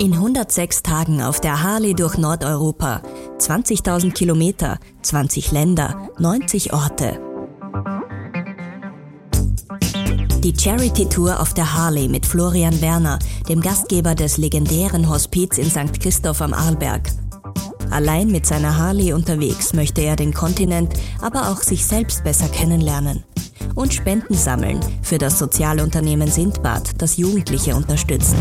In 106 Tagen auf der Harley durch Nordeuropa, 20.000 Kilometer, 20 Länder, 90 Orte. Die Charity Tour auf der Harley mit Florian Werner, dem Gastgeber des legendären Hospiz in St. Christoph am Arlberg. Allein mit seiner Harley unterwegs möchte er den Kontinent, aber auch sich selbst besser kennenlernen. Und Spenden sammeln für das Sozialunternehmen Sindbad, das Jugendliche unterstützt.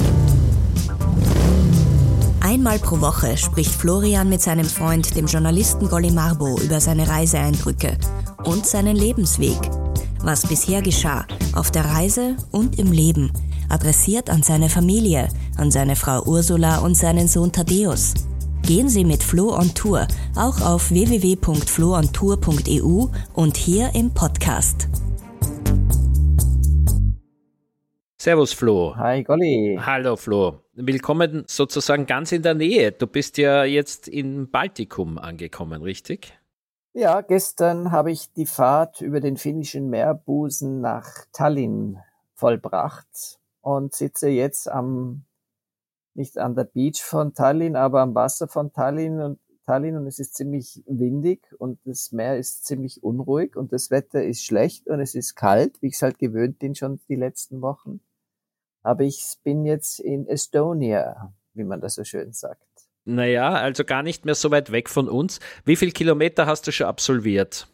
Einmal pro Woche spricht Florian mit seinem Freund, dem Journalisten Golly Marbo, über seine Reiseeindrücke und seinen Lebensweg. Was bisher geschah, auf der Reise und im Leben, adressiert an seine Familie, an seine Frau Ursula und seinen Sohn Thaddeus. Gehen Sie mit Flo on Tour auch auf www.floontour.eu und hier im Podcast. Servus Flo. Hi Golli. Hallo Flo. Willkommen sozusagen ganz in der Nähe. Du bist ja jetzt im Baltikum angekommen, richtig? Ja, gestern habe ich die Fahrt über den finnischen Meerbusen nach Tallinn vollbracht und sitze jetzt am, nicht an der Beach von Tallinn, aber am Wasser von Tallinn und Tallinn und es ist ziemlich windig und das Meer ist ziemlich unruhig und das Wetter ist schlecht und es ist kalt, wie ich es halt gewöhnt bin schon die letzten Wochen. Aber ich bin jetzt in Estonia, wie man das so schön sagt. Naja, also gar nicht mehr so weit weg von uns. Wie viele Kilometer hast du schon absolviert?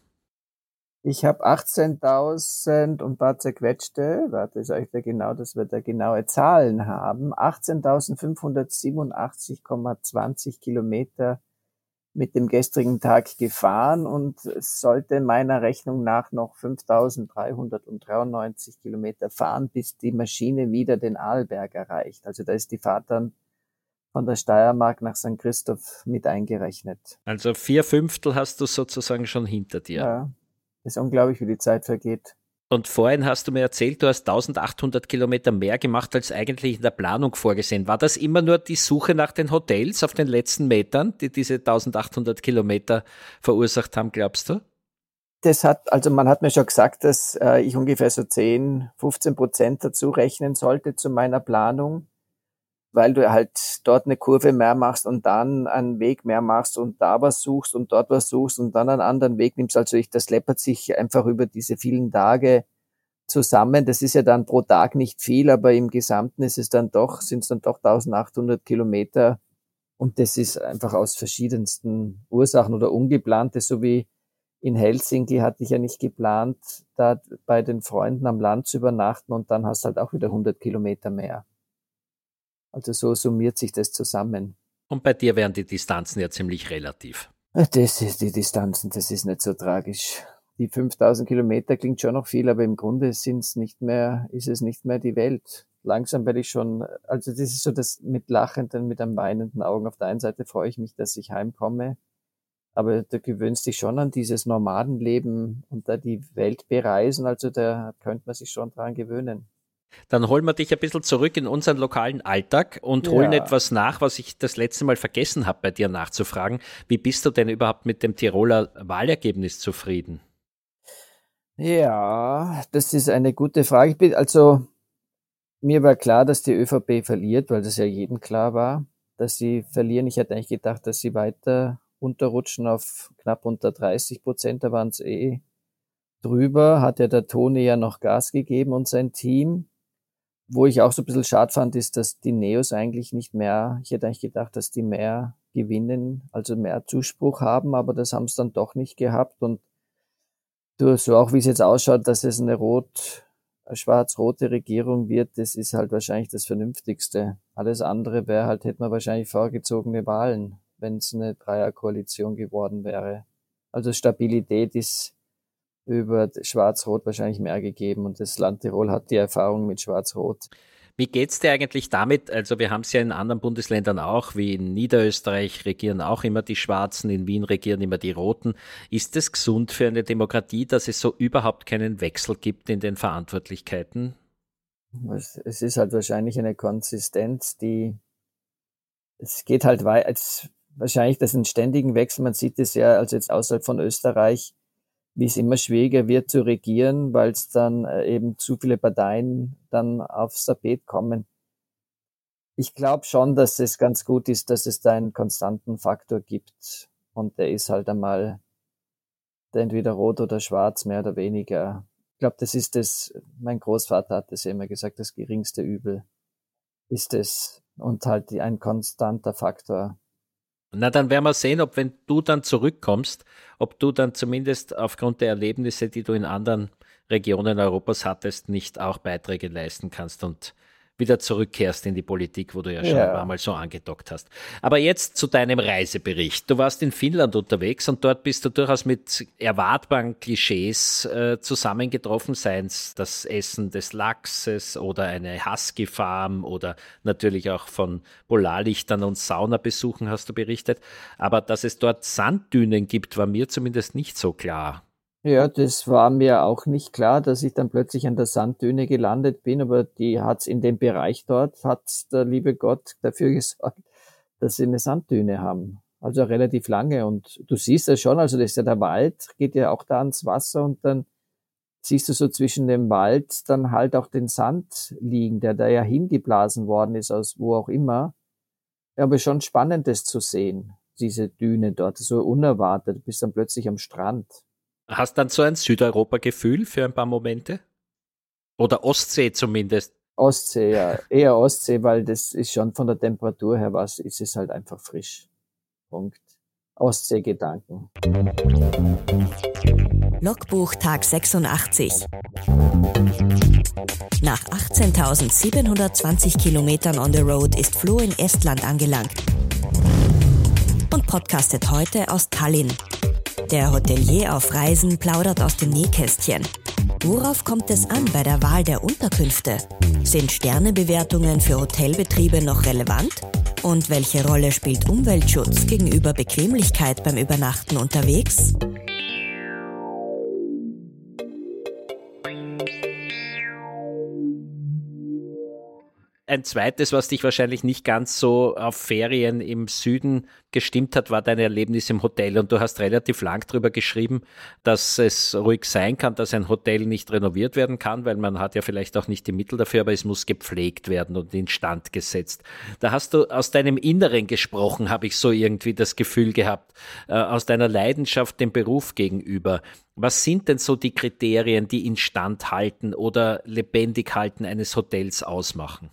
Ich habe 18.000 und paar zerquetschte, warte, sage ich dir genau, dass wir da genaue Zahlen haben, 18.587,20 Kilometer mit dem gestrigen Tag gefahren und es sollte meiner Rechnung nach noch 5393 Kilometer fahren, bis die Maschine wieder den Arlberg erreicht. Also da ist die Fahrt dann von der Steiermark nach St. Christoph mit eingerechnet. Also vier Fünftel hast du sozusagen schon hinter dir. Ja, ist unglaublich, wie die Zeit vergeht. Und vorhin hast du mir erzählt, du hast 1800 Kilometer mehr gemacht, als eigentlich in der Planung vorgesehen. War das immer nur die Suche nach den Hotels auf den letzten Metern, die diese 1800 Kilometer verursacht haben, glaubst du? Das hat, also man hat mir schon gesagt, dass äh, ich ungefähr so 10, 15 Prozent dazu rechnen sollte zu meiner Planung, weil du halt dort eine Kurve mehr machst und dann einen Weg mehr machst und da was suchst und dort was suchst und dann einen anderen Weg nimmst. Also ich, das läppert sich einfach über diese vielen Tage zusammen. Das ist ja dann pro Tag nicht viel, aber im Gesamten ist es dann doch, sind es dann doch 1800 Kilometer. Und das ist einfach aus verschiedensten Ursachen oder ungeplante, so wie in Helsinki hatte ich ja nicht geplant, da bei den Freunden am Land zu übernachten und dann hast halt auch wieder 100 Kilometer mehr. Also so summiert sich das zusammen. Und bei dir wären die Distanzen ja ziemlich relativ. Das ist die Distanzen, das ist nicht so tragisch. Die 5000 Kilometer klingt schon noch viel, aber im Grunde sind es nicht mehr, ist es nicht mehr die Welt. Langsam werde ich schon, also das ist so das mit lachenden, mit einem weinenden Augen. Auf der einen Seite freue ich mich, dass ich heimkomme, aber da gewöhnst dich schon an dieses Nomadenleben und da die Welt bereisen, also da könnte man sich schon dran gewöhnen. Dann holen wir dich ein bisschen zurück in unseren lokalen Alltag und holen ja. etwas nach, was ich das letzte Mal vergessen habe, bei dir nachzufragen. Wie bist du denn überhaupt mit dem Tiroler Wahlergebnis zufrieden? Ja, das ist eine gute Frage. Also, mir war klar, dass die ÖVP verliert, weil das ja jedem klar war, dass sie verlieren. Ich hätte eigentlich gedacht, dass sie weiter runterrutschen auf knapp unter 30 Prozent. Da waren es eh drüber. Hat ja der Toni ja noch Gas gegeben und sein Team. Wo ich auch so ein bisschen schade fand, ist, dass die Neos eigentlich nicht mehr, ich hätte eigentlich gedacht, dass die mehr gewinnen, also mehr Zuspruch haben, aber das haben sie dann doch nicht gehabt und du, so auch wie es jetzt ausschaut, dass es eine rot, schwarz-rote Regierung wird, das ist halt wahrscheinlich das Vernünftigste. Alles andere wäre halt, hätte man wahrscheinlich vorgezogene Wahlen, wenn es eine Dreierkoalition geworden wäre. Also Stabilität ist über Schwarz-Rot wahrscheinlich mehr gegeben und das Land Tirol hat die Erfahrung mit Schwarz-Rot. Wie geht's dir eigentlich damit? Also wir haben es ja in anderen Bundesländern auch, wie in Niederösterreich regieren auch immer die Schwarzen, in Wien regieren immer die Roten. Ist es gesund für eine Demokratie, dass es so überhaupt keinen Wechsel gibt in den Verantwortlichkeiten? Es ist halt wahrscheinlich eine Konsistenz, die es geht halt weiter, wahrscheinlich das einen ständigen Wechsel. Man sieht es ja, also jetzt außerhalb von Österreich, wie es immer schwieriger wird zu regieren, weil es dann äh, eben zu viele Parteien dann aufs Tapet kommen. ich glaube schon, dass es ganz gut ist, dass es da einen konstanten Faktor gibt. Und der ist halt einmal entweder rot oder schwarz, mehr oder weniger. Ich glaube, das ist das, mein Großvater hat das ja immer gesagt, das geringste Übel ist es und halt ein konstanter Faktor. Na, dann werden wir sehen, ob wenn du dann zurückkommst, ob du dann zumindest aufgrund der Erlebnisse, die du in anderen Regionen Europas hattest, nicht auch Beiträge leisten kannst und wieder zurückkehrst in die Politik, wo du ja schon ja. ein paar Mal so angedockt hast. Aber jetzt zu deinem Reisebericht. Du warst in Finnland unterwegs und dort bist du durchaus mit erwartbaren Klischees äh, zusammengetroffen, seien es das Essen des Lachses oder eine Husky-Farm oder natürlich auch von Polarlichtern und Saunabesuchen hast du berichtet. Aber dass es dort Sanddünen gibt, war mir zumindest nicht so klar. Ja, das war mir auch nicht klar, dass ich dann plötzlich an der Sanddüne gelandet bin, aber die hat's in dem Bereich dort, hat der liebe Gott dafür gesorgt, dass sie eine Sanddüne haben. Also relativ lange und du siehst das schon, also das ist ja der Wald, geht ja auch da ans Wasser und dann siehst du so zwischen dem Wald dann halt auch den Sand liegen, der da ja hingeblasen worden ist, aus wo auch immer. Ja, aber schon spannend, das zu sehen, diese Düne dort, so unerwartet, du bist dann plötzlich am Strand. Hast dann so ein Südeuropa-Gefühl für ein paar Momente? Oder Ostsee zumindest? Ostsee, ja. Eher Ostsee, weil das ist schon von der Temperatur her was, ist es halt einfach frisch. Punkt. Ostsee-Gedanken. Logbuch Tag 86. Nach 18.720 Kilometern on the road ist Flo in Estland angelangt und podcastet heute aus Tallinn. Der Hotelier auf Reisen plaudert aus dem Nähkästchen. Worauf kommt es an bei der Wahl der Unterkünfte? Sind Sternebewertungen für Hotelbetriebe noch relevant? Und welche Rolle spielt Umweltschutz gegenüber Bequemlichkeit beim Übernachten unterwegs? Ein zweites, was dich wahrscheinlich nicht ganz so auf Ferien im Süden gestimmt hat, war dein Erlebnis im Hotel. Und du hast relativ lang darüber geschrieben, dass es ruhig sein kann, dass ein Hotel nicht renoviert werden kann, weil man hat ja vielleicht auch nicht die Mittel dafür, aber es muss gepflegt werden und instand gesetzt. Da hast du aus deinem Inneren gesprochen, habe ich so irgendwie das Gefühl gehabt, äh, aus deiner Leidenschaft dem Beruf gegenüber. Was sind denn so die Kriterien, die instand halten oder lebendig halten eines Hotels ausmachen?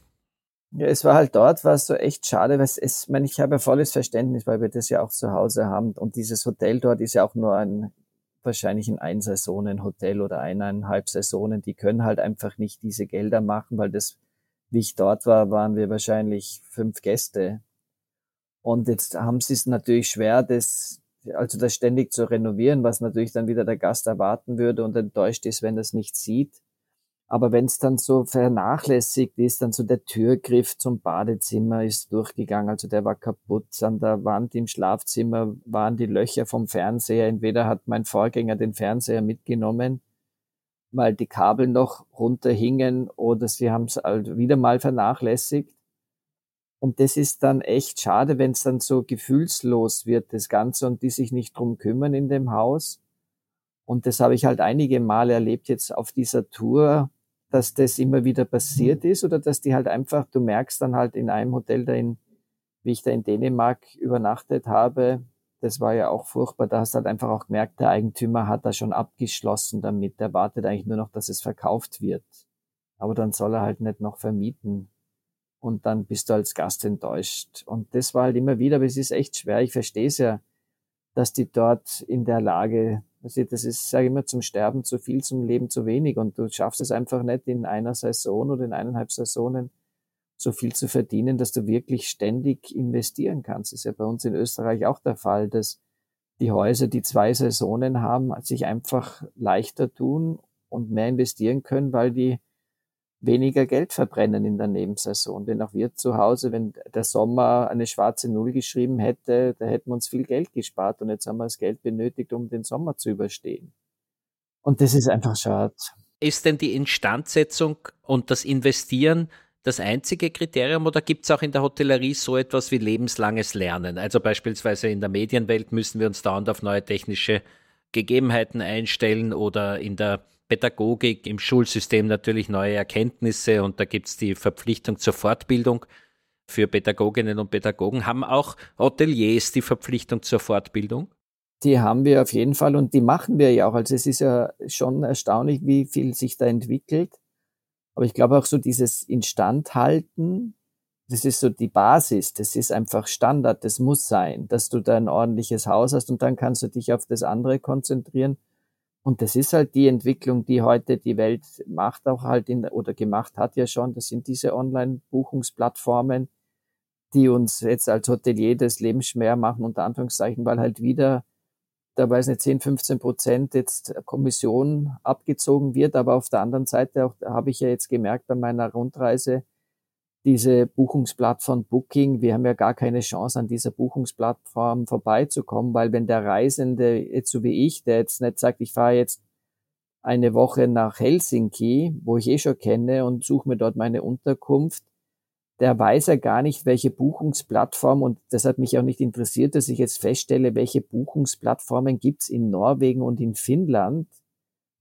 Ja, es war halt dort, war es so echt schade, weil es, meine, ich habe volles Verständnis, weil wir das ja auch zu Hause haben. Und dieses Hotel dort ist ja auch nur ein, wahrscheinlich ein Einsaisonen-Hotel oder eineinhalb Saisonen. Die können halt einfach nicht diese Gelder machen, weil das, wie ich dort war, waren wir wahrscheinlich fünf Gäste. Und jetzt haben sie es natürlich schwer, das, also das ständig zu renovieren, was natürlich dann wieder der Gast erwarten würde und enttäuscht ist, wenn es nicht sieht. Aber wenn es dann so vernachlässigt ist, dann so der Türgriff zum Badezimmer ist durchgegangen, also der war kaputt. An der Wand im Schlafzimmer waren die Löcher vom Fernseher. Entweder hat mein Vorgänger den Fernseher mitgenommen, weil die Kabel noch runterhingen, oder sie haben es halt wieder mal vernachlässigt. Und das ist dann echt schade, wenn es dann so gefühlslos wird, das Ganze, und die sich nicht drum kümmern in dem Haus. Und das habe ich halt einige Male erlebt jetzt auf dieser Tour, dass das immer wieder passiert ist oder dass die halt einfach, du merkst dann halt in einem Hotel da in, wie ich da in Dänemark übernachtet habe, das war ja auch furchtbar, da hast du halt einfach auch gemerkt, der Eigentümer hat da schon abgeschlossen damit, der wartet eigentlich nur noch, dass es verkauft wird. Aber dann soll er halt nicht noch vermieten. Und dann bist du als Gast enttäuscht. Und das war halt immer wieder, aber es ist echt schwer. Ich verstehe es ja, dass die dort in der Lage also das ist, sage ich immer, zum Sterben zu viel, zum Leben zu wenig. Und du schaffst es einfach nicht in einer Saison oder in eineinhalb Saisonen so viel zu verdienen, dass du wirklich ständig investieren kannst. Das ist ja bei uns in Österreich auch der Fall, dass die Häuser, die zwei Saisonen haben, sich einfach leichter tun und mehr investieren können, weil die weniger Geld verbrennen in der Nebensaison. Denn auch wir zu Hause, wenn der Sommer eine schwarze Null geschrieben hätte, da hätten wir uns viel Geld gespart und jetzt haben wir das Geld benötigt, um den Sommer zu überstehen. Und das ist einfach schade. Ist denn die Instandsetzung und das Investieren das einzige Kriterium oder gibt es auch in der Hotellerie so etwas wie lebenslanges Lernen? Also beispielsweise in der Medienwelt müssen wir uns dauernd auf neue technische Gegebenheiten einstellen oder in der Pädagogik, im Schulsystem natürlich neue Erkenntnisse und da gibt es die Verpflichtung zur Fortbildung. für Pädagoginnen und Pädagogen. Haben auch Hoteliers die Verpflichtung zur Fortbildung? Die haben wir auf jeden Fall und die machen wir ja auch. Also es ist ja schon erstaunlich, wie viel sich da entwickelt. Aber ich glaube auch so dieses Instandhalten, das ist so die Basis, das ist einfach Standard, das muss sein, dass du da ein ordentliches Haus hast und dann kannst du dich auf das andere konzentrieren. Und das ist halt die Entwicklung, die heute die Welt macht, auch halt in, oder gemacht hat ja schon. Das sind diese Online-Buchungsplattformen, die uns jetzt als Hotelier das Leben schwer machen, unter Anführungszeichen, weil halt wieder, da weiß nicht, 10, 15 Prozent jetzt Kommission abgezogen wird. Aber auf der anderen Seite auch, habe ich ja jetzt gemerkt bei meiner Rundreise, diese Buchungsplattform Booking, wir haben ja gar keine Chance an dieser Buchungsplattform vorbeizukommen, weil wenn der Reisende jetzt so wie ich, der jetzt nicht sagt, ich fahre jetzt eine Woche nach Helsinki, wo ich eh schon kenne und suche mir dort meine Unterkunft, der weiß ja gar nicht, welche Buchungsplattform und das hat mich auch nicht interessiert, dass ich jetzt feststelle, welche Buchungsplattformen gibt's in Norwegen und in Finnland,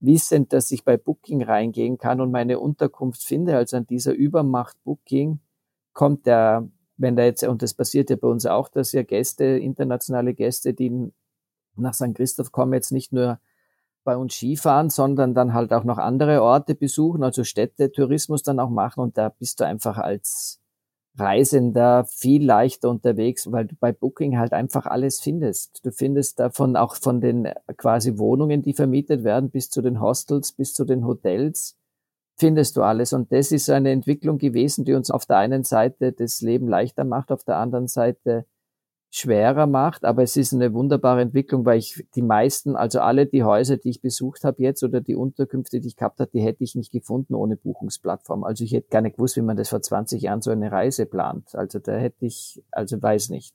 wissend, dass ich bei Booking reingehen kann und meine Unterkunft finde, also an dieser Übermacht Booking, kommt der, wenn da jetzt, und das passiert ja bei uns auch, dass ja Gäste, internationale Gäste, die nach St. Christoph kommen, jetzt nicht nur bei uns Skifahren, sondern dann halt auch noch andere Orte besuchen, also Städte, Tourismus dann auch machen und da bist du einfach als Reisender viel leichter unterwegs, weil du bei Booking halt einfach alles findest. Du findest davon auch von den quasi Wohnungen, die vermietet werden, bis zu den Hostels, bis zu den Hotels, findest du alles. Und das ist eine Entwicklung gewesen, die uns auf der einen Seite das Leben leichter macht, auf der anderen Seite schwerer macht, aber es ist eine wunderbare Entwicklung, weil ich die meisten, also alle die Häuser, die ich besucht habe jetzt oder die Unterkünfte, die ich gehabt habe, die hätte ich nicht gefunden ohne Buchungsplattform. Also ich hätte gar nicht gewusst, wie man das vor 20 Jahren so eine Reise plant. Also da hätte ich, also weiß nicht.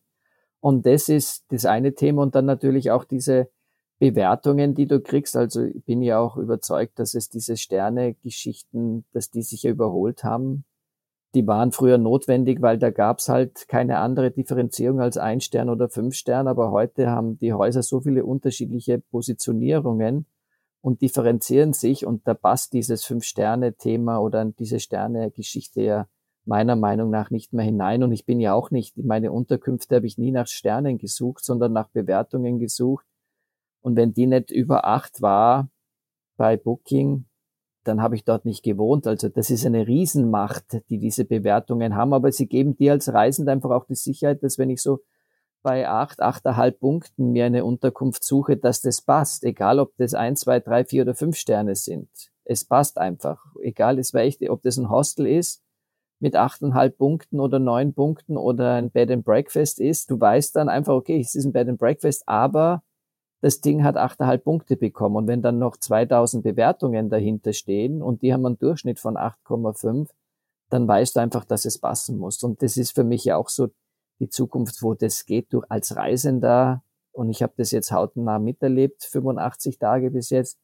Und das ist das eine Thema und dann natürlich auch diese Bewertungen, die du kriegst. Also ich bin ja auch überzeugt, dass es diese Sterne-Geschichten, dass die sich ja überholt haben die waren früher notwendig, weil da gab's halt keine andere Differenzierung als ein Stern oder fünf Stern. Aber heute haben die Häuser so viele unterschiedliche Positionierungen und differenzieren sich. Und da passt dieses Fünf-Sterne-Thema oder diese Sterne-Geschichte ja meiner Meinung nach nicht mehr hinein. Und ich bin ja auch nicht, meine Unterkünfte habe ich nie nach Sternen gesucht, sondern nach Bewertungen gesucht. Und wenn die nicht über acht war bei Booking, dann habe ich dort nicht gewohnt. Also das ist eine Riesenmacht, die diese Bewertungen haben, aber sie geben dir als Reisender einfach auch die Sicherheit, dass wenn ich so bei acht, achteinhalb Punkten mir eine Unterkunft suche, dass das passt, egal ob das ein, zwei, drei, vier oder fünf Sterne sind. Es passt einfach. Egal, es war echt, ob das ein Hostel ist mit achteinhalb Punkten oder neun Punkten oder ein Bed and Breakfast ist, du weißt dann einfach, okay, es ist ein Bed and Breakfast, aber das Ding hat 8,5 Punkte bekommen. Und wenn dann noch 2000 Bewertungen dahinter stehen und die haben einen Durchschnitt von 8,5, dann weißt du einfach, dass es passen muss. Und das ist für mich ja auch so die Zukunft, wo das geht. Du als Reisender, und ich habe das jetzt hautnah miterlebt, 85 Tage bis jetzt,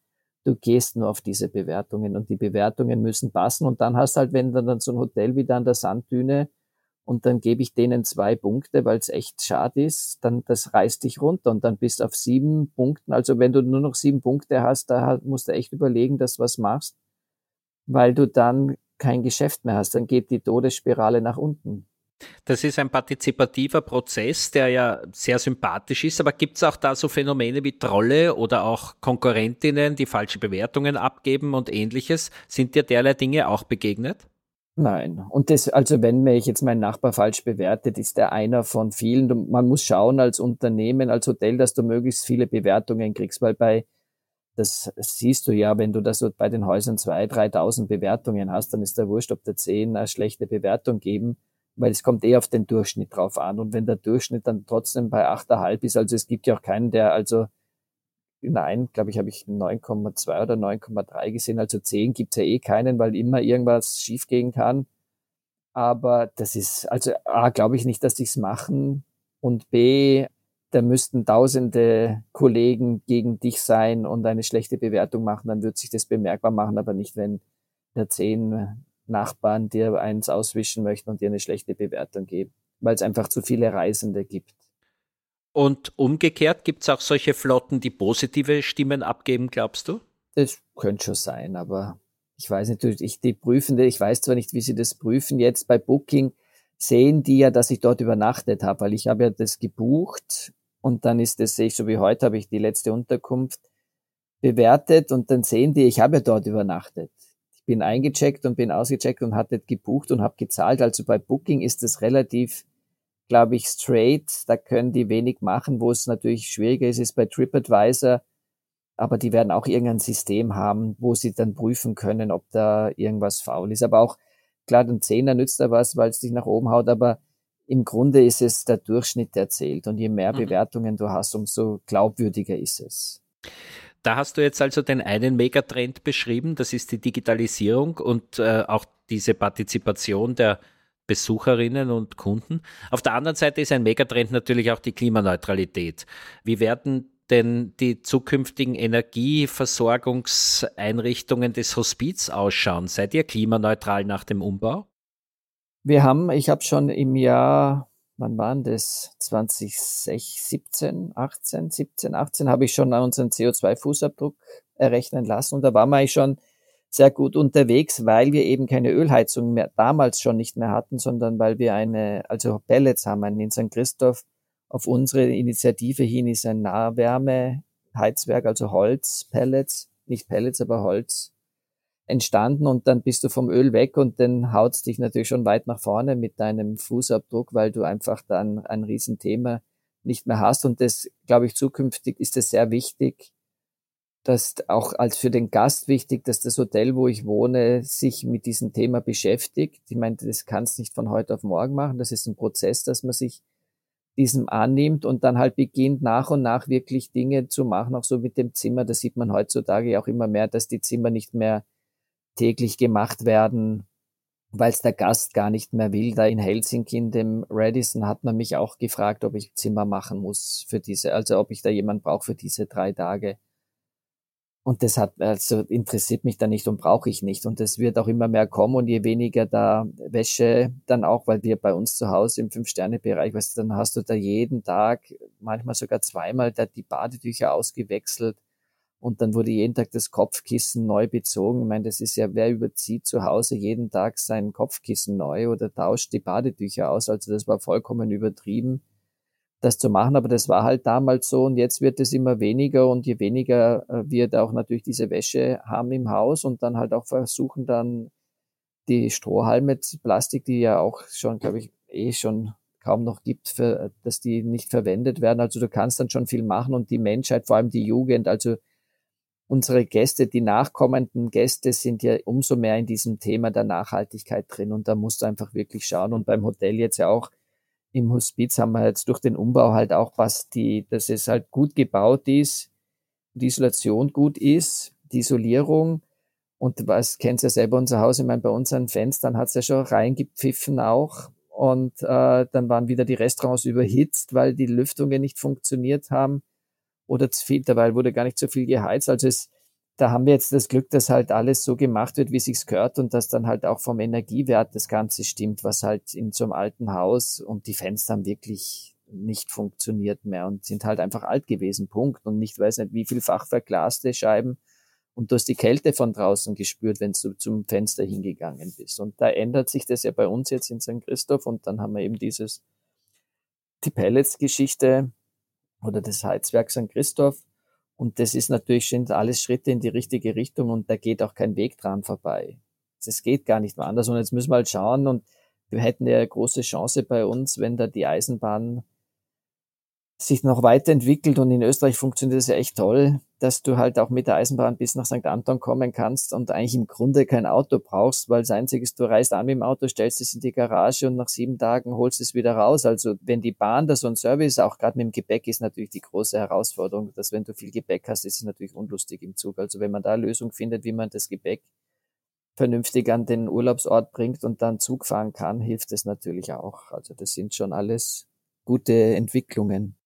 du gehst nur auf diese Bewertungen und die Bewertungen müssen passen. Und dann hast halt, wenn dann so ein Hotel wieder an der Sanddüne und dann gebe ich denen zwei Punkte, weil es echt schade ist, dann das reißt dich runter und dann bist du auf sieben Punkten. Also wenn du nur noch sieben Punkte hast, da musst du echt überlegen, dass du was machst, weil du dann kein Geschäft mehr hast. Dann geht die Todesspirale nach unten. Das ist ein partizipativer Prozess, der ja sehr sympathisch ist, aber gibt es auch da so Phänomene wie Trolle oder auch Konkurrentinnen, die falsche Bewertungen abgeben und ähnliches? Sind dir derlei Dinge auch begegnet? Nein. Und das, also wenn mich jetzt mein Nachbar falsch bewertet, ist er einer von vielen. Man muss schauen als Unternehmen, als Hotel, dass du möglichst viele Bewertungen kriegst, weil bei, das siehst du ja, wenn du da so bei den Häusern zwei, dreitausend Bewertungen hast, dann ist der wurscht, ob der zehn eine schlechte Bewertung geben, weil es kommt eh auf den Durchschnitt drauf an. Und wenn der Durchschnitt dann trotzdem bei achteinhalb ist, also es gibt ja auch keinen, der also Nein, glaube ich, habe ich 9,2 oder 9,3 gesehen. Also 10 gibt's ja eh keinen, weil immer irgendwas schiefgehen kann. Aber das ist, also A, glaube ich nicht, dass die's machen. Und B, da müssten tausende Kollegen gegen dich sein und eine schlechte Bewertung machen, dann wird sich das bemerkbar machen, aber nicht, wenn der zehn Nachbarn dir eins auswischen möchten und dir eine schlechte Bewertung geben, weil es einfach zu viele Reisende gibt. Und umgekehrt gibt es auch solche Flotten, die positive Stimmen abgeben, glaubst du? Das könnte schon sein, aber ich weiß natürlich, ich, die Prüfende, ich weiß zwar nicht, wie sie das prüfen jetzt bei Booking, sehen die ja, dass ich dort übernachtet habe, weil ich habe ja das gebucht und dann ist das, sehe ich so wie heute, habe ich die letzte Unterkunft bewertet und dann sehen die, ich habe ja dort übernachtet. Ich bin eingecheckt und bin ausgecheckt und hatte gebucht und habe gezahlt. Also bei Booking ist es relativ, glaube ich, straight. Da können die wenig machen. Wo es natürlich schwieriger ist, ist bei TripAdvisor. Aber die werden auch irgendein System haben, wo sie dann prüfen können, ob da irgendwas faul ist. Aber auch, klar, ein Zehner nützt da was, weil es dich nach oben haut. Aber im Grunde ist es der Durchschnitt, der zählt. Und je mehr mhm. Bewertungen du hast, umso glaubwürdiger ist es. Da hast du jetzt also den einen Megatrend beschrieben, das ist die Digitalisierung und äh, auch diese Partizipation der Besucherinnen und Kunden. Auf der anderen Seite ist ein Megatrend natürlich auch die Klimaneutralität. Wie werden denn die zukünftigen Energieversorgungseinrichtungen des Hospiz ausschauen? Seid ihr klimaneutral nach dem Umbau? Wir haben, ich habe schon im Jahr wann waren das? 2017, 18, 17, 18 habe ich schon unseren CO2-Fußabdruck errechnen lassen und da waren wir eigentlich schon sehr gut unterwegs, weil wir eben keine Ölheizung mehr damals schon nicht mehr hatten, sondern weil wir eine, also Pellets haben, in St. Christoph auf unsere Initiative hin ist ein Nahwärmeheizwerk, also Holzpellets, nicht Pellets, aber Holz entstanden und dann bist du vom Öl weg und dann haut's dich natürlich schon weit nach vorne mit deinem Fußabdruck, weil du einfach dann ein Riesenthema nicht mehr hast. Und das, glaube ich, zukünftig ist es sehr wichtig, dass auch als für den Gast wichtig, dass das Hotel, wo ich wohne, sich mit diesem Thema beschäftigt. Ich meine, das kannst nicht von heute auf morgen machen. Das ist ein Prozess, dass man sich diesem annimmt und dann halt beginnt nach und nach wirklich Dinge zu machen, auch so mit dem Zimmer. Das sieht man heutzutage auch immer mehr, dass die Zimmer nicht mehr täglich gemacht werden, weil es der Gast gar nicht mehr will. Da in Helsinki in dem Radisson hat man mich auch gefragt, ob ich Zimmer machen muss für diese, also ob ich da jemand brauche für diese drei Tage. Und das hat, also interessiert mich da nicht und brauche ich nicht. Und das wird auch immer mehr kommen und je weniger da Wäsche dann auch, weil wir bei uns zu Hause im Fünf-Sterne-Bereich, weißt du, dann hast du da jeden Tag, manchmal sogar zweimal da die Badetücher ausgewechselt und dann wurde jeden Tag das Kopfkissen neu bezogen. Ich meine, das ist ja, wer überzieht zu Hause jeden Tag sein Kopfkissen neu oder tauscht die Badetücher aus. Also das war vollkommen übertrieben, das zu machen. Aber das war halt damals so und jetzt wird es immer weniger und je weniger äh, wir auch natürlich diese Wäsche haben im Haus und dann halt auch versuchen dann die Strohhalme, Plastik, die ja auch schon, glaube ich, eh schon kaum noch gibt, für, dass die nicht verwendet werden. Also du kannst dann schon viel machen und die Menschheit, vor allem die Jugend, also unsere Gäste, die nachkommenden Gäste sind ja umso mehr in diesem Thema der Nachhaltigkeit drin und da musst du einfach wirklich schauen und beim Hotel jetzt ja auch im Hospiz haben wir jetzt durch den Umbau halt auch was die, dass es halt gut gebaut ist, die Isolation gut ist, die Isolierung. Und was kennst ja selber unser Haus, ich meine bei unseren Fenstern hat es ja schon reingepfiffen auch. Und äh, dann waren wieder die Restaurants überhitzt, weil die Lüftungen nicht funktioniert haben oder zu viel, dabei wurde gar nicht so viel geheizt. Also es, da haben wir jetzt das Glück, dass halt alles so gemacht wird, wie sich's gehört und dass dann halt auch vom Energiewert das Ganze stimmt, was halt in so einem alten Haus und die Fenster haben wirklich nicht funktioniert mehr und sind halt einfach alt gewesen, Punkt. Und nicht weiß nicht, wie viel fachverglaste Scheiben und du hast die Kälte von draußen gespürt, wenn du zum Fenster hingegangen bist. Und da ändert sich das ja bei uns jetzt in St. Christoph und dann haben wir eben dieses, die Pellets-Geschichte, oder das Heizwerk St. Christoph. Und das ist natürlich sind alles Schritte in die richtige Richtung und da geht auch kein Weg dran vorbei. Das geht gar nicht mehr anders. Und jetzt müssen wir halt schauen und wir hätten ja eine große Chance bei uns, wenn da die Eisenbahn sich noch weiterentwickelt und in Österreich funktioniert das ja echt toll, dass du halt auch mit der Eisenbahn bis nach St. Anton kommen kannst und eigentlich im Grunde kein Auto brauchst, weil das Einzige ist, du reist an mit dem Auto, stellst es in die Garage und nach sieben Tagen holst es wieder raus. Also wenn die Bahn da so ein Service, auch gerade mit dem Gepäck, ist natürlich die große Herausforderung, dass wenn du viel Gepäck hast, ist es natürlich unlustig im Zug. Also wenn man da eine Lösung findet, wie man das Gepäck vernünftig an den Urlaubsort bringt und dann Zug fahren kann, hilft es natürlich auch. Also das sind schon alles gute Entwicklungen.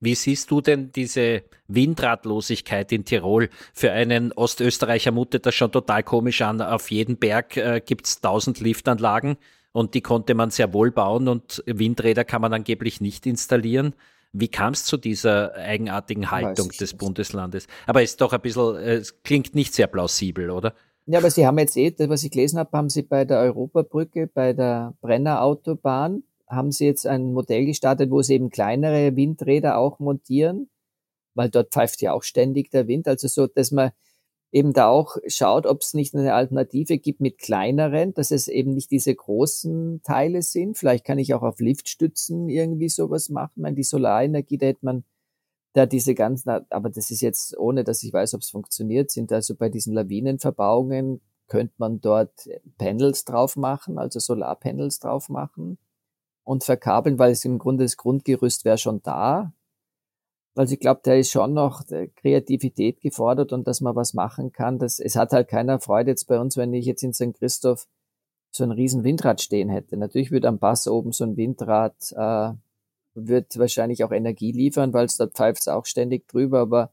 Wie siehst du denn diese Windradlosigkeit in Tirol? Für einen Ostösterreicher mutet das schon total komisch an. Auf jedem Berg äh, gibt es tausend Liftanlagen und die konnte man sehr wohl bauen und Windräder kann man angeblich nicht installieren. Wie kam es zu dieser eigenartigen Haltung des nicht. Bundeslandes? Aber ist doch ein bisschen, äh, es klingt nicht sehr plausibel, oder? Ja, aber Sie haben jetzt eh, was ich gelesen habe, haben Sie bei der Europabrücke, bei der Brenner Autobahn, haben Sie jetzt ein Modell gestartet, wo Sie eben kleinere Windräder auch montieren, weil dort pfeift ja auch ständig der Wind. Also so, dass man eben da auch schaut, ob es nicht eine Alternative gibt mit kleineren, dass es eben nicht diese großen Teile sind. Vielleicht kann ich auch auf Liftstützen irgendwie sowas machen. Ich meine, die Solarenergie, da hätte man da diese ganzen, aber das ist jetzt ohne, dass ich weiß, ob es funktioniert, sind also bei diesen Lawinenverbauungen könnte man dort Panels drauf machen, also Solarpanels drauf machen und verkabeln, weil es im Grunde das Grundgerüst wäre schon da. Also ich glaube, da ist schon noch Kreativität gefordert und dass man was machen kann. Das, es hat halt keiner Freude jetzt bei uns, wenn ich jetzt in St. Christoph so ein riesen Windrad stehen hätte. Natürlich würde am Pass oben so ein Windrad äh, wird wahrscheinlich auch Energie liefern, weil es dort pfeift auch ständig drüber, aber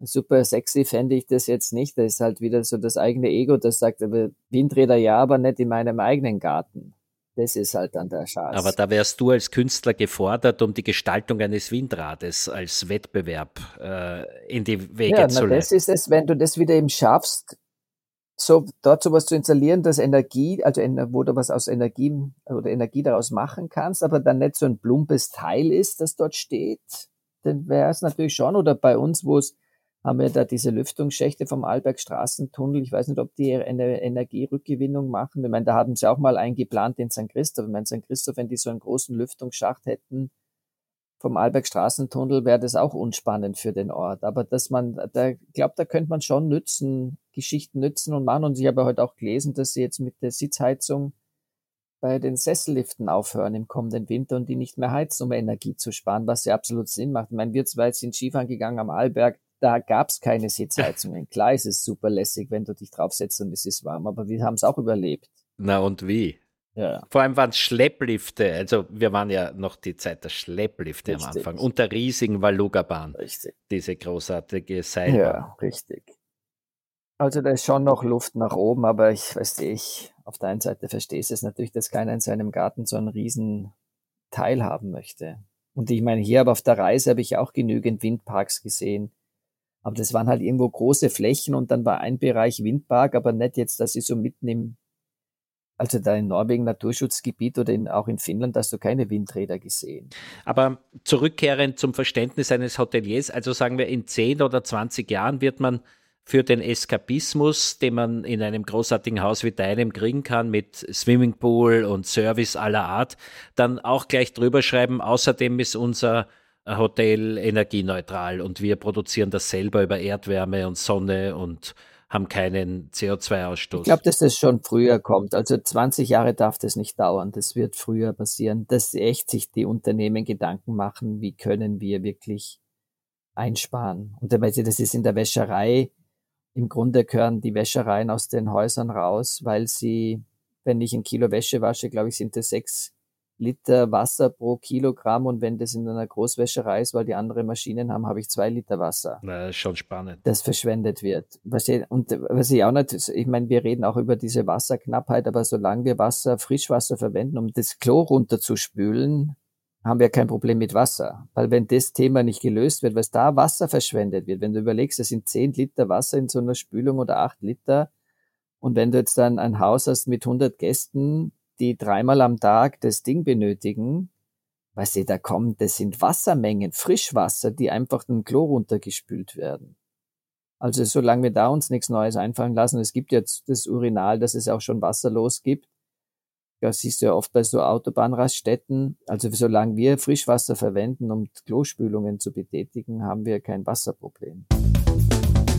super sexy fände ich das jetzt nicht. Das ist halt wieder so das eigene Ego, das sagt, aber Windräder ja, aber nicht in meinem eigenen Garten. Das ist halt dann der Schatz. Aber da wärst du als Künstler gefordert, um die Gestaltung eines Windrades als Wettbewerb äh, in die Wege ja, zu leiten. Das ist es, wenn du das wieder eben schaffst, so dort sowas zu installieren, dass Energie, also wo du was aus Energie oder Energie daraus machen kannst, aber dann nicht so ein plumpes Teil ist, das dort steht, dann wäre es natürlich schon. Oder bei uns, wo es haben wir da diese Lüftungsschächte vom Alberg Straßentunnel. Ich weiß nicht, ob die eine Energierückgewinnung machen. Ich meine, da haben sie auch mal eingeplant in St. Christoph. Ich meine, St. Christoph, wenn die so einen großen Lüftungsschacht hätten, vom Albergstraßentunnel wäre das auch unspannend für den Ort. Aber dass man, da glaubt, da könnte man schon nützen, Geschichten nützen und machen. Und ich habe heute auch gelesen, dass sie jetzt mit der Sitzheizung bei den Sesselliften aufhören im kommenden Winter und die nicht mehr heizen, um Energie zu sparen, was ja absolut Sinn macht. Ich meine, wir zwei sind Skifahren gegangen am Arlberg, da gab es keine Sitzheizungen. Klar ist es super lässig, wenn du dich draufsetzt und es ist warm, aber wir haben es auch überlebt. Na und wie? Ja. Vor allem waren es Schlepplifte, also wir waren ja noch die Zeit der Schlepplifte richtig. am Anfang und der riesigen Valuga-Bahn. Richtig. Diese großartige Seilbahn. Ja, richtig. Also da ist schon noch Luft nach oben, aber ich weiß nicht, auf der einen Seite verstehe ich es natürlich, dass keiner in seinem Garten so einen riesen Teil haben möchte. Und ich meine, hier aber auf der Reise habe ich auch genügend Windparks gesehen. Aber das waren halt irgendwo große Flächen und dann war ein Bereich Windpark, aber nicht jetzt, dass ich so mitten im also da in Norwegen Naturschutzgebiet oder in, auch in Finnland hast du keine Windräder gesehen. Aber zurückkehrend zum Verständnis eines Hoteliers, also sagen wir in 10 oder 20 Jahren wird man für den Eskapismus, den man in einem großartigen Haus wie deinem kriegen kann, mit Swimmingpool und Service aller Art, dann auch gleich drüber schreiben, außerdem ist unser Hotel energieneutral und wir produzieren das selber über Erdwärme und Sonne und haben keinen CO2-Ausstoß. Ich glaube, dass das schon früher kommt. Also 20 Jahre darf das nicht dauern. Das wird früher passieren, dass echt sich die Unternehmen Gedanken machen, wie können wir wirklich einsparen. Und dabei, das ist in der Wäscherei, im Grunde gehören die Wäschereien aus den Häusern raus, weil sie, wenn ich ein Kilo Wäsche wasche, glaube ich, sind das sechs Liter Wasser pro Kilogramm und wenn das in einer Großwäscherei ist, weil die andere Maschinen haben, habe ich zwei Liter Wasser. Na, ist schon spannend. Das verschwendet wird. Und was ich auch nicht, ich meine, wir reden auch über diese Wasserknappheit, aber solange wir Wasser, Frischwasser verwenden, um das Klo runterzuspülen, haben wir kein Problem mit Wasser. Weil wenn das Thema nicht gelöst wird, was da Wasser verschwendet wird, wenn du überlegst, es sind zehn Liter Wasser in so einer Spülung oder acht Liter, und wenn du jetzt dann ein Haus hast mit 100 Gästen, die dreimal am Tag das Ding benötigen, weißt du, da kommen, das sind Wassermengen, Frischwasser, die einfach im Klo runtergespült werden. Also solange wir da uns nichts Neues einfallen lassen, es gibt jetzt das Urinal, dass es auch schon wasserlos gibt. Das siehst du ja oft bei so Autobahnraststätten. Also solange wir Frischwasser verwenden, um Klospülungen zu betätigen, haben wir kein Wasserproblem.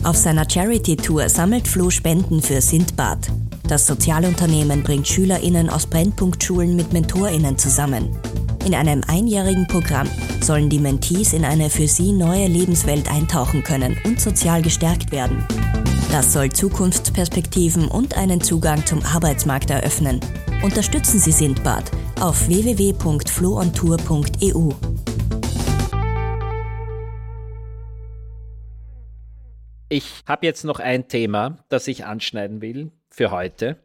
Auf seiner Charity-Tour sammelt Flo Spenden für Sindbad. Das Sozialunternehmen bringt SchülerInnen aus Brennpunktschulen mit MentorInnen zusammen. In einem einjährigen Programm sollen die Mentees in eine für sie neue Lebenswelt eintauchen können und sozial gestärkt werden. Das soll Zukunftsperspektiven und einen Zugang zum Arbeitsmarkt eröffnen. Unterstützen Sie Sindbad auf www.floontour.eu. Ich habe jetzt noch ein Thema, das ich anschneiden will für heute.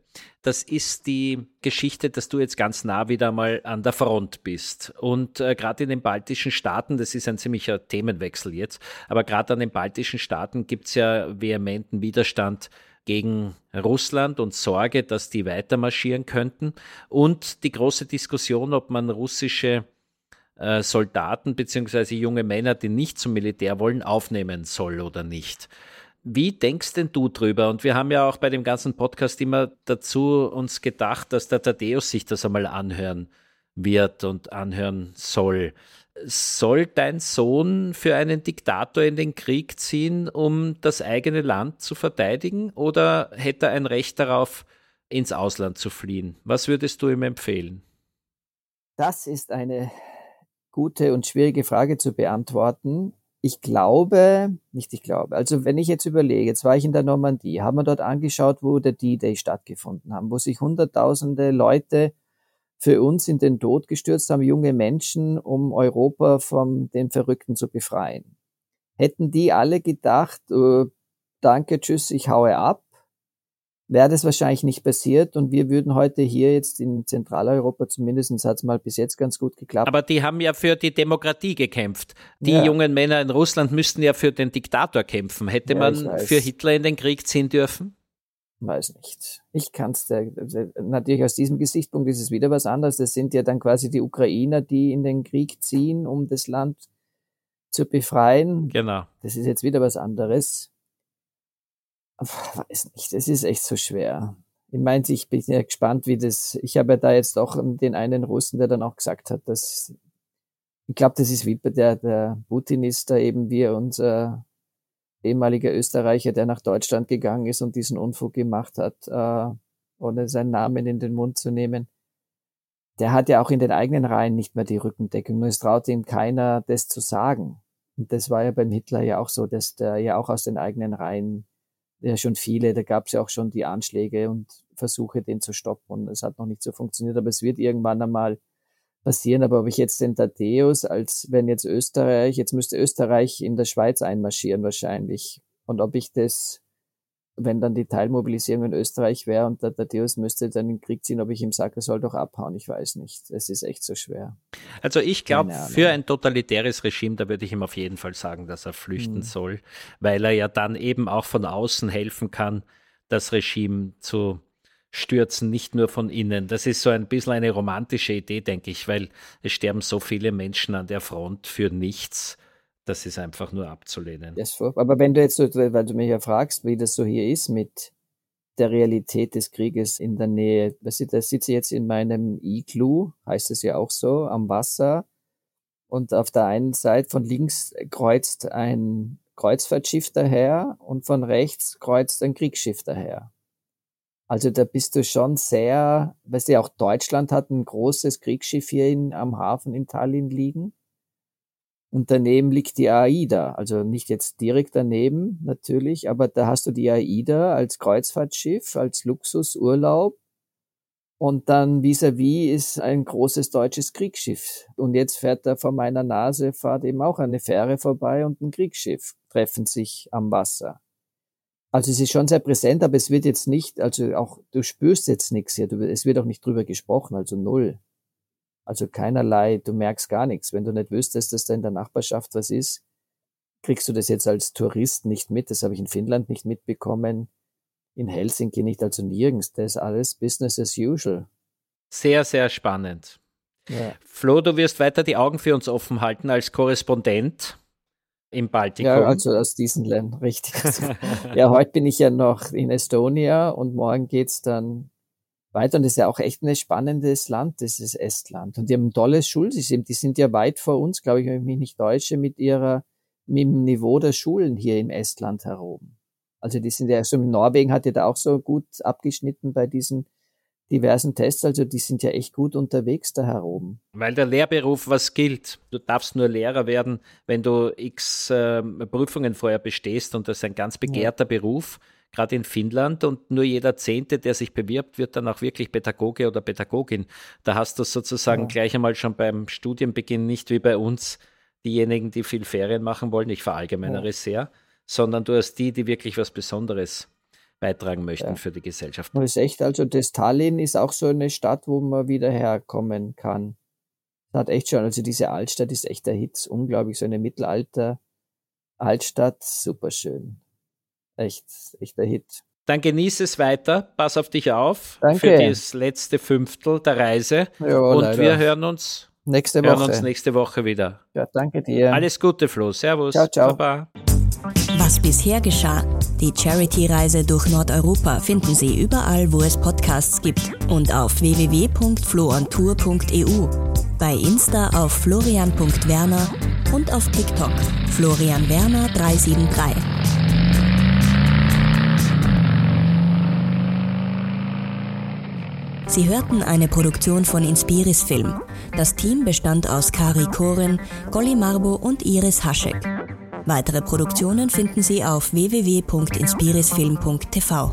Das ist die Geschichte, dass du jetzt ganz nah wieder mal an der Front bist. Und äh, gerade in den baltischen Staaten, das ist ein ziemlicher Themenwechsel jetzt, aber gerade an den baltischen Staaten gibt es ja vehementen Widerstand gegen Russland und Sorge, dass die weiter marschieren könnten. Und die große Diskussion, ob man russische äh, Soldaten bzw. junge Männer, die nicht zum Militär wollen, aufnehmen soll oder nicht. Wie denkst denn du drüber? Und wir haben ja auch bei dem ganzen Podcast immer dazu uns gedacht, dass der Thaddeus sich das einmal anhören wird und anhören soll. Soll dein Sohn für einen Diktator in den Krieg ziehen, um das eigene Land zu verteidigen? Oder hätte er ein Recht darauf, ins Ausland zu fliehen? Was würdest du ihm empfehlen? Das ist eine gute und schwierige Frage zu beantworten. Ich glaube, nicht ich glaube, also wenn ich jetzt überlege, jetzt war ich in der Normandie, haben wir dort angeschaut, wo der D-Day stattgefunden haben, wo sich hunderttausende Leute für uns in den Tod gestürzt haben, junge Menschen, um Europa von den Verrückten zu befreien. Hätten die alle gedacht, äh, danke, tschüss, ich haue ab, wäre das wahrscheinlich nicht passiert und wir würden heute hier jetzt in Zentraleuropa zumindest hat es mal bis jetzt ganz gut geklappt. Aber die haben ja für die Demokratie gekämpft. Die ja. jungen Männer in Russland müssten ja für den Diktator kämpfen. Hätte ja, man für Hitler in den Krieg ziehen dürfen? Weiß nicht. Ich kann es natürlich aus diesem Gesichtspunkt ist es wieder was anderes. Das sind ja dann quasi die Ukrainer, die in den Krieg ziehen, um das Land zu befreien. Genau. Das ist jetzt wieder was anderes weiß nicht, es ist echt so schwer. Ich meine, ich bin ja gespannt, wie das, ich habe ja da jetzt auch den einen Russen, der dann auch gesagt hat, dass, ich glaube, das ist wie der, der Putin ist da eben wie unser ehemaliger Österreicher, der nach Deutschland gegangen ist und diesen Unfug gemacht hat, äh, ohne seinen Namen in den Mund zu nehmen. Der hat ja auch in den eigenen Reihen nicht mehr die Rückendeckung, nur es traut ihm keiner, das zu sagen. Und das war ja beim Hitler ja auch so, dass der ja auch aus den eigenen Reihen ja schon viele, da gab es ja auch schon die Anschläge und Versuche, den zu stoppen. Und es hat noch nicht so funktioniert, aber es wird irgendwann einmal passieren. Aber ob ich jetzt den Tadeusz, als wenn jetzt Österreich, jetzt müsste Österreich in der Schweiz einmarschieren wahrscheinlich. Und ob ich das wenn dann die Teilmobilisierung in Österreich wäre und der Thaddeus müsste dann in den Krieg ziehen, ob ich ihm sage, er soll doch abhauen, ich weiß nicht. Es ist echt so schwer. Also ich glaube, für ein totalitäres Regime, da würde ich ihm auf jeden Fall sagen, dass er flüchten hm. soll, weil er ja dann eben auch von außen helfen kann, das Regime zu stürzen, nicht nur von innen. Das ist so ein bisschen eine romantische Idee, denke ich, weil es sterben so viele Menschen an der Front für nichts das ist einfach nur abzulehnen. aber wenn du jetzt weil du mich ja fragst, wie das so hier ist mit der Realität des Krieges in der Nähe. Da sitze ich jetzt in meinem Iglu, heißt es ja auch so, am Wasser. Und auf der einen Seite von links kreuzt ein Kreuzfahrtschiff daher und von rechts kreuzt ein Kriegsschiff daher. Also da bist du schon sehr, weißt du, auch Deutschland hat ein großes Kriegsschiff hier in, am Hafen in Tallinn liegen. Und daneben liegt die AIDA, also nicht jetzt direkt daneben natürlich, aber da hast du die AIDA als Kreuzfahrtschiff, als Luxusurlaub. Und dann vis-à-vis -vis ist ein großes deutsches Kriegsschiff. Und jetzt fährt da vor meiner Nase, fährt eben auch eine Fähre vorbei und ein Kriegsschiff treffen sich am Wasser. Also es ist schon sehr präsent, aber es wird jetzt nicht, also auch, du spürst jetzt nichts hier, du, es wird auch nicht drüber gesprochen, also null. Also keinerlei, du merkst gar nichts. Wenn du nicht wüsstest, dass da in der Nachbarschaft was ist, kriegst du das jetzt als Tourist nicht mit. Das habe ich in Finnland nicht mitbekommen, in Helsinki nicht, also nirgends. Das ist alles Business as usual. Sehr, sehr spannend. Ja. Flo, du wirst weiter die Augen für uns offen halten als Korrespondent im Baltikum. Ja, also aus diesen Ländern, richtig. ja, heute bin ich ja noch in Estonia und morgen geht's dann weiter. Und das ist ja auch echt ein spannendes Land, das ist Estland. Und die haben ein tolles Schulsystem. Die sind ja weit vor uns, glaube ich, wenn ich mich nicht täusche, mit ihrer, mit dem Niveau der Schulen hier im Estland herum. Also die sind ja, so in Norwegen hat ja da auch so gut abgeschnitten bei diesen diversen Tests. Also die sind ja echt gut unterwegs da herum. Weil der Lehrberuf was gilt. Du darfst nur Lehrer werden, wenn du x äh, Prüfungen vorher bestehst und das ist ein ganz begehrter ja. Beruf gerade in Finnland und nur jeder Zehnte, der sich bewirbt, wird dann auch wirklich Pädagoge oder Pädagogin. Da hast du sozusagen ja. gleich einmal schon beim Studienbeginn nicht wie bei uns diejenigen, die viel Ferien machen wollen, ich verallgemeinere ja. sehr, sondern du hast die, die wirklich was Besonderes beitragen möchten ja. für die Gesellschaft. Das ist echt, also das Tallinn ist auch so eine Stadt, wo man wieder herkommen kann. Das hat echt schon, also diese Altstadt ist echt der Hit, unglaublich, so eine Mittelalter Altstadt, super schön echt, echt der Hit. Dann genieße es weiter, pass auf dich auf Danke. für das letzte Fünftel der Reise. Ja, und leider. wir hören uns, nächste hören Woche. uns nächste Woche wieder. ja, danke dir. Alles Gute, Flo. Servus. Ciao, ciao. Baba. Was bisher geschah. Die Charity-Reise durch Nordeuropa finden Sie überall, wo es Podcasts gibt und auf www.floontour.eu, bei Insta auf florian.werner und auf TikTok Florian Werner 373. Sie hörten eine Produktion von Inspiris Film. Das Team bestand aus Kari Koren, Golly Marbo und Iris Haschek. Weitere Produktionen finden Sie auf www.inspirisfilm.tv.